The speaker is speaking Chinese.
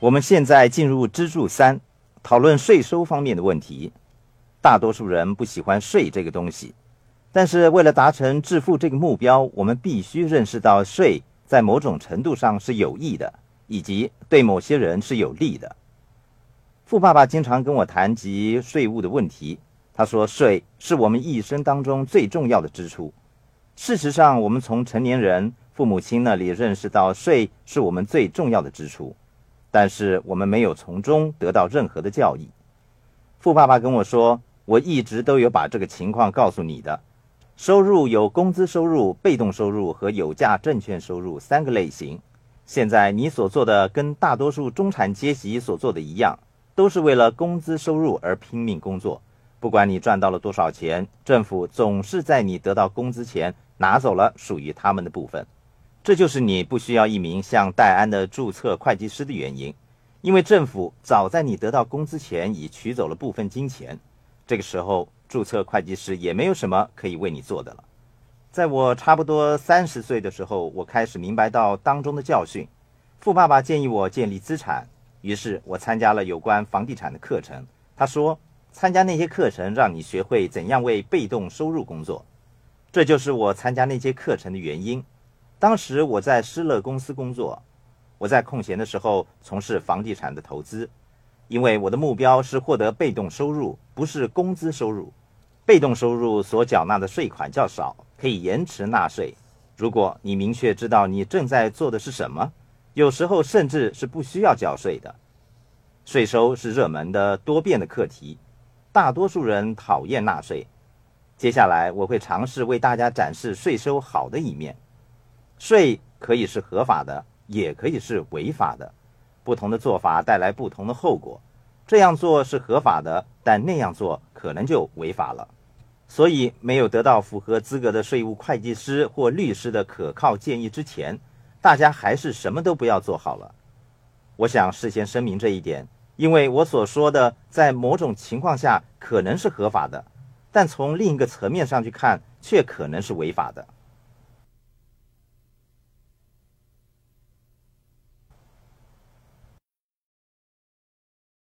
我们现在进入支柱三，讨论税收方面的问题。大多数人不喜欢税这个东西，但是为了达成致富这个目标，我们必须认识到税在某种程度上是有益的，以及对某些人是有利的。富爸爸经常跟我谈及税务的问题，他说税是我们一生当中最重要的支出。事实上，我们从成年人父母亲那里认识到税是我们最重要的支出。但是我们没有从中得到任何的教益。富爸爸跟我说，我一直都有把这个情况告诉你的。收入有工资收入、被动收入和有价证券收入三个类型。现在你所做的跟大多数中产阶级所做的一样，都是为了工资收入而拼命工作。不管你赚到了多少钱，政府总是在你得到工资前拿走了属于他们的部分。这就是你不需要一名像戴安的注册会计师的原因，因为政府早在你得到工资前已取走了部分金钱。这个时候，注册会计师也没有什么可以为你做的了。在我差不多三十岁的时候，我开始明白到当中的教训。富爸爸建议我建立资产，于是我参加了有关房地产的课程。他说，参加那些课程让你学会怎样为被动收入工作，这就是我参加那些课程的原因。当时我在施乐公司工作，我在空闲的时候从事房地产的投资，因为我的目标是获得被动收入，不是工资收入。被动收入所缴纳的税款较少，可以延迟纳税。如果你明确知道你正在做的是什么，有时候甚至是不需要缴税的。税收是热门的多变的课题，大多数人讨厌纳税。接下来我会尝试为大家展示税收好的一面。税可以是合法的，也可以是违法的，不同的做法带来不同的后果。这样做是合法的，但那样做可能就违法了。所以，没有得到符合资格的税务会计师或律师的可靠建议之前，大家还是什么都不要做好了。我想事先声明这一点，因为我所说的在某种情况下可能是合法的，但从另一个层面上去看，却可能是违法的。